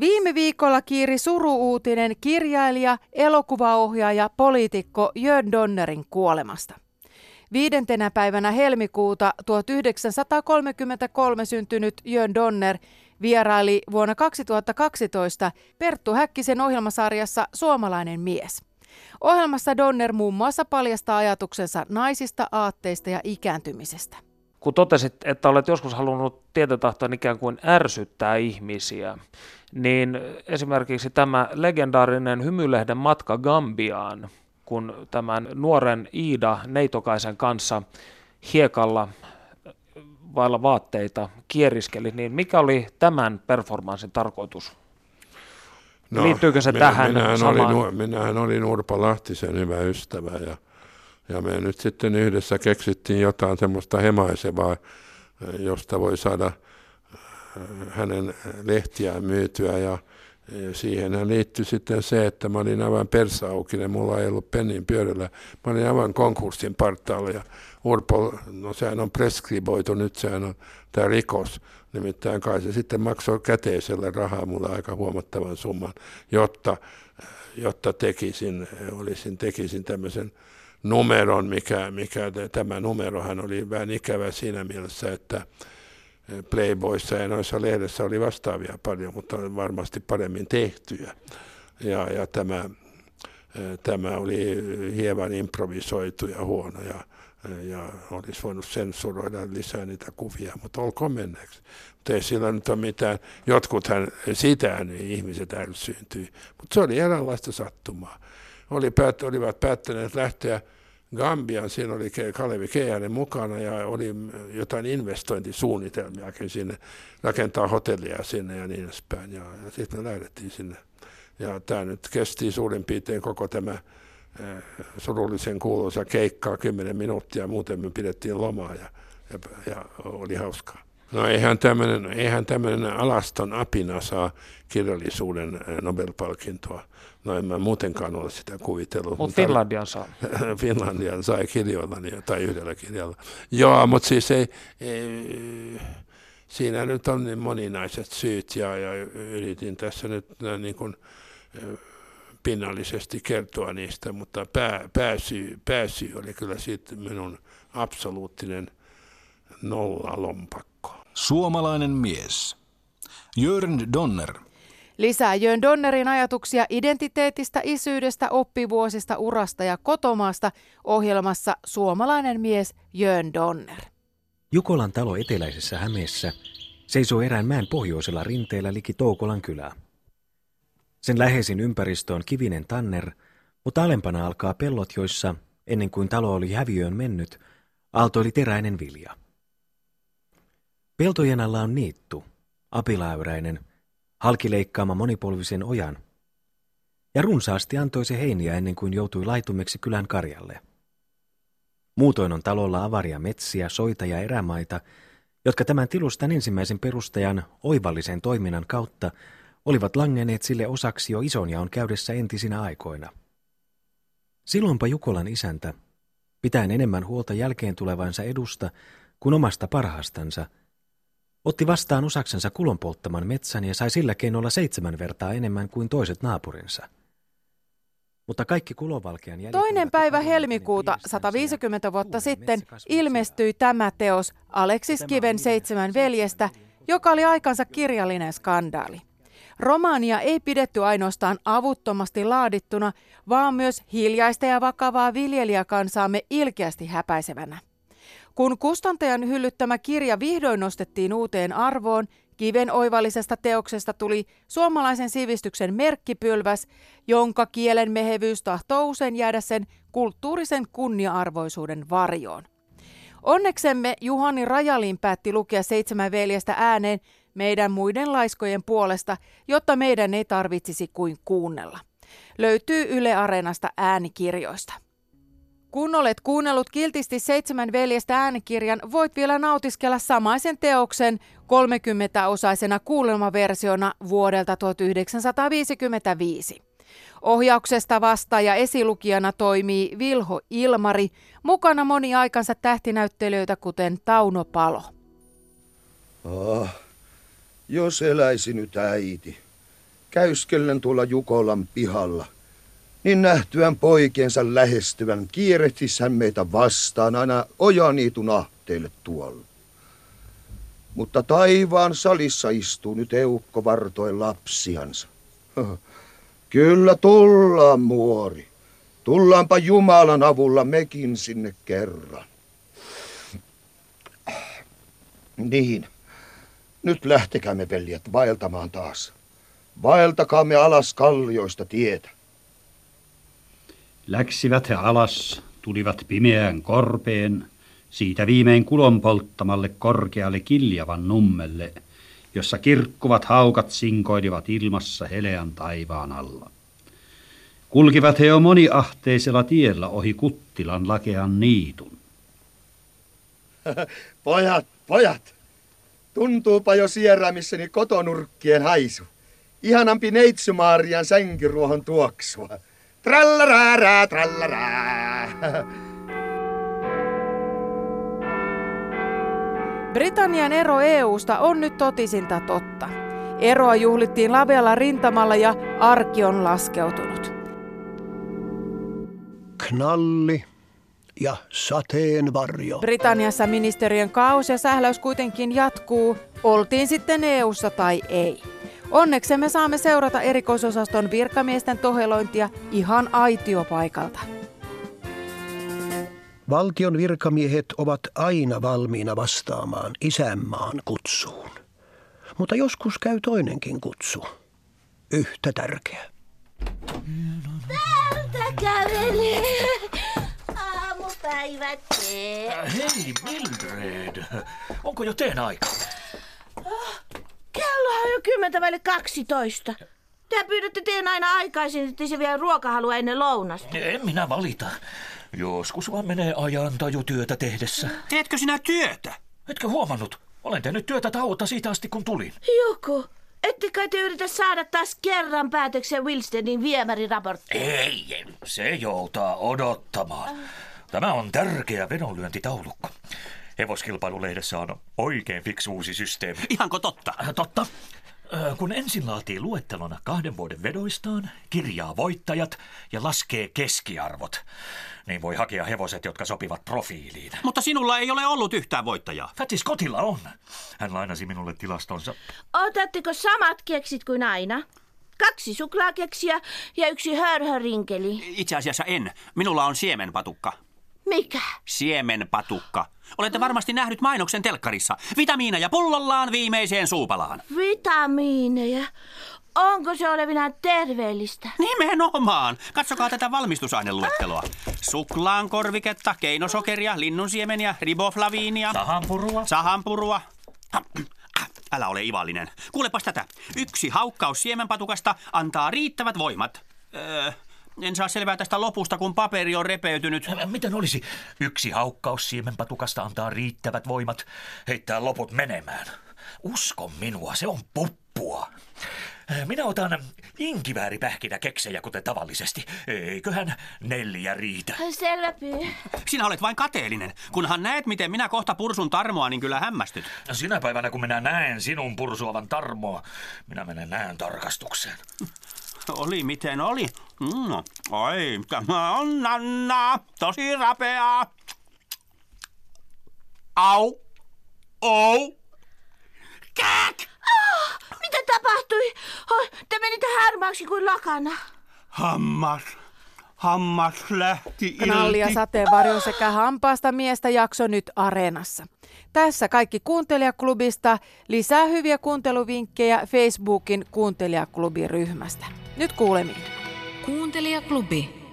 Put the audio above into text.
Viime viikolla kiiri suruuutinen kirjailija, elokuvaohjaaja, poliitikko Jörn Donnerin kuolemasta. Viidentenä päivänä helmikuuta 1933 syntynyt Jörn Donner vieraili vuonna 2012 Perttu Häkkisen ohjelmasarjassa Suomalainen mies. Ohjelmassa Donner muun muassa paljastaa ajatuksensa naisista, aatteista ja ikääntymisestä. Kun totesit, että olet joskus halunnut tietotahtoon ikään kuin ärsyttää ihmisiä, niin esimerkiksi tämä legendaarinen hymylehden matka Gambiaan, kun tämän nuoren Iida Neitokaisen kanssa hiekalla vailla vaatteita kieriskeli, niin mikä oli tämän performanssin tarkoitus? No, Liittyykö se minä, tähän minähän samaan? Olin, minähän olin Urpa Lahtisen hyvä ystävä ja, ja me nyt sitten yhdessä keksittiin jotain semmoista hemaisevaa, josta voi saada hänen lehtiään myytyä ja siihen liittyi sitten se, että mä olin aivan persaukinen, mulla ei ollut pennin pyörällä. Mä olin aivan konkurssin partaalla ja Urpo, no sehän on preskriboitu, nyt sehän on tämä rikos. Nimittäin kai se sitten maksoi käteisellä rahaa mulle aika huomattavan summan, jotta, jotta tekisin, olisin, tekisin tämmöisen numeron, mikä, mikä tämä numerohan oli vähän ikävä siinä mielessä, että Playboyssa ja noissa lehdessä oli vastaavia paljon, mutta varmasti paremmin tehtyjä. Ja, ja tämä, tämä oli hieman improvisoitu ja huono ja, ja olisi voinut sensuroida lisää niitä kuvia, mutta olkoon menneeksi. Mutta ei sillä nyt ole mitään, jotkuthan, sitähän ihmiset ärsyyntyi, mutta se oli eräänlaista sattumaa. Oli päät, olivat päättäneet lähteä Gambian, siinä oli Kalevi Keijanen mukana ja oli jotain investointisuunnitelmiakin sinne, rakentaa hotellia sinne ja niin edespäin. Ja, ja sitten me lähdettiin sinne. Ja tämä nyt kesti suurin piirtein koko tämä äh, surullisen kuuluisa keikkaa 10 minuuttia, muuten me pidettiin lomaa ja, ja, ja oli hauskaa. No eihän tämmöinen, eihän tämmöinen alaston apina saa kirjallisuuden Nobel-palkintoa. No en mä muutenkaan ole sitä kuvitellut. Mutta Finlandian saa. Finlandian sai kirjoillani tai yhdellä kirjalla. Joo, mutta siis ei, ei, siinä nyt on niin moninaiset syyt ja, ja yritin tässä nyt niin kuin, pinnallisesti kertoa niistä, mutta pää, pääsy, pääsy oli kyllä sitten minun absoluuttinen nolla lompakko. Suomalainen mies. Jörn Donner. Lisää Jörn Donnerin ajatuksia identiteetistä, isyydestä, oppivuosista, urasta ja kotomaasta ohjelmassa Suomalainen mies Jörn Donner. Jukolan talo eteläisessä Hämeessä seisoo erään mäen pohjoisella rinteellä liki Toukolan kylää. Sen läheisin ympäristö on kivinen tanner, mutta alempana alkaa pellot, joissa, ennen kuin talo oli häviöön mennyt, aaltoili teräinen vilja. Peltojen alla on niittu, apiläyräinen, halkileikkaama monipolvisen ojan, ja runsaasti antoi se heiniä ennen kuin joutui laitumeksi kylän karjalle. Muutoin on talolla avaria metsiä, soita ja erämaita, jotka tämän tilustan ensimmäisen perustajan oivallisen toiminnan kautta olivat langenneet sille osaksi jo ison jaon käydessä entisinä aikoina. Silloinpa Jukolan isäntä, pitäen enemmän huolta jälkeen tulevansa edusta kuin omasta parhaastansa – Otti vastaan osaksensa kulonpolttaman metsän ja sai sillä keinolla seitsemän vertaa enemmän kuin toiset naapurinsa. Mutta kaikki kulovalkean Toinen päivä helmikuuta 150 vuotta sitten ilmestyi tämä teos Aleksis Kiven seitsemän veljestä, joka oli aikansa kirjallinen skandaali. Romaania ei pidetty ainoastaan avuttomasti laadittuna, vaan myös hiljaista ja vakavaa viljelijäkansaamme ilkeästi häpäisevänä. Kun kustantajan hyllyttämä kirja vihdoin nostettiin uuteen arvoon, kiven oivallisesta teoksesta tuli suomalaisen sivistyksen merkkipylväs, jonka kielen mehevyys tahtoo usein jäädä sen kulttuurisen kunnia-arvoisuuden varjoon. Onneksemme Juhani Rajalin päätti lukea seitsemän veljestä ääneen meidän muiden laiskojen puolesta, jotta meidän ei tarvitsisi kuin kuunnella. Löytyy Yle Areenasta äänikirjoista. Kun olet kuunnellut kiltisti seitsemän veljestä äänikirjan, voit vielä nautiskella samaisen teoksen 30-osaisena kuulemmaversiona vuodelta 1955. Ohjauksesta vastaaja esilukijana toimii Vilho Ilmari, mukana moni aikansa tähtinäyttelijöitä kuten Tauno Palo. Ah, jos eläisi nyt äiti. käyskellen tuolla Jukolan pihalla, niin nähtyään poikiensa lähestyvän kiirehtis hän meitä vastaan aina ojaniitun ahteelle tuolla. Mutta taivaan salissa istuu nyt eukko vartoen lapsiansa. Kyllä tullaan, muori. Tullaanpa Jumalan avulla mekin sinne kerran. Niin. Nyt lähtekäämme, veljet, vaeltamaan taas. Vaeltakaamme alas kallioista tietä. Läksivät he alas, tulivat pimeään korpeen, siitä viimein kulon polttamalle korkealle Kiljavan nummelle, jossa kirkkuvat haukat sinkoilivat ilmassa heleän taivaan alla. Kulkivat he jo moniahteisella tiellä ohi Kuttilan lakean niitun. pojat, pojat, tuntuupa jo sieräämissäni kotonurkkien haisu. Ihanampi neitsymaarian sänkyruohon tuoksua. Trallarää, trallarää. Britannian ero EUsta on nyt totisinta totta. Eroa juhlittiin lavealla rintamalla ja arki on laskeutunut. Knalli ja sateenvarjo. Britanniassa ministeriön kaos ja sähläys kuitenkin jatkuu, oltiin sitten EUssa tai ei. Onneksi me saamme seurata erikoisosaston virkamiesten tohelointia ihan aitiopaikalta. Valtion virkamiehet ovat aina valmiina vastaamaan isänmaan kutsuun. Mutta joskus käy toinenkin kutsu. Yhtä tärkeä. Täältä kävelee. Aamupäivät tee. Äh, hei Mildred, onko jo teen aika? Kymmentä välillä 12. Te pyydätte teen aina aikaisin, että se vie ruokahalua ennen lounasta. En minä valita. Joskus vaan menee ajantaju työtä tehdessä. Teetkö sinä työtä? Etkö huomannut? Olen tehnyt työtä tauotta siitä asti, kun tulin. Joku. Ette kai te yritä saada taas kerran päätöksen Wilstenin viemäriraporttiin? Ei, se joutaa odottamaan. Tämä on tärkeä vedonlyöntitaulukko. Hevoskilpailulehdessä on oikein fiksu uusi systeemi. Ihanko totta? Äh, totta. Kun ensin laatii luettelona kahden vuoden vedoistaan, kirjaa voittajat ja laskee keskiarvot, niin voi hakea hevoset, jotka sopivat profiiliin. Mutta sinulla ei ole ollut yhtään voittajaa. Fatsi Scottilla on. Hän lainasi minulle tilastonsa. Otatteko samat keksit kuin aina? Kaksi suklaakeksiä ja yksi hörhörinkeli. Itse asiassa en. Minulla on siemenpatukka. Mikä? Siemenpatukka. Olette varmasti nähnyt mainoksen telkkarissa. Vitamiineja pullollaan viimeiseen suupalaan. Vitamiineja? Onko se olevinaan terveellistä? Nimenomaan. Katsokaa tätä valmistusaineluetteloa. Suklaankorviketta, keinosokeria, linnunsiemeniä, riboflaviinia. Sahanpurua. Sahanpurua. Älä ole ivallinen. Kuulepas tätä. Yksi haukkaus siemenpatukasta antaa riittävät voimat. Öö, en saa selvää tästä lopusta, kun paperi on repeytynyt. Miten olisi? Yksi haukkaus siemenpatukasta antaa riittävät voimat heittää loput menemään. Usko minua, se on puppua. Minä otan inkivääripähkinä keksejä, kuten tavallisesti. Eiköhän neljä riitä. Selvä pyy. Sinä olet vain kateellinen. Kunhan näet, miten minä kohta pursun tarmoa, niin kyllä hämmästyt. Sinä päivänä, kun minä näen sinun pursuavan tarmoa, minä menen näön tarkastukseen. Oli miten oli. No, ai, tämä on Nanna. Tosi rapeaa. Au. Ou. Kääk! Oh, mitä tapahtui? Oh, te menitte härmääksi kuin lakana. Hammas. Hammas lähti Knalli ja sateenvarjo sekä hampaasta miestä jakso nyt Areenassa. Tässä kaikki kuuntelijaklubista. Lisää hyviä kuunteluvinkkejä Facebookin kuuntelijaklubiryhmästä. Nyt kuulemiin. Kuuntelijaklubi.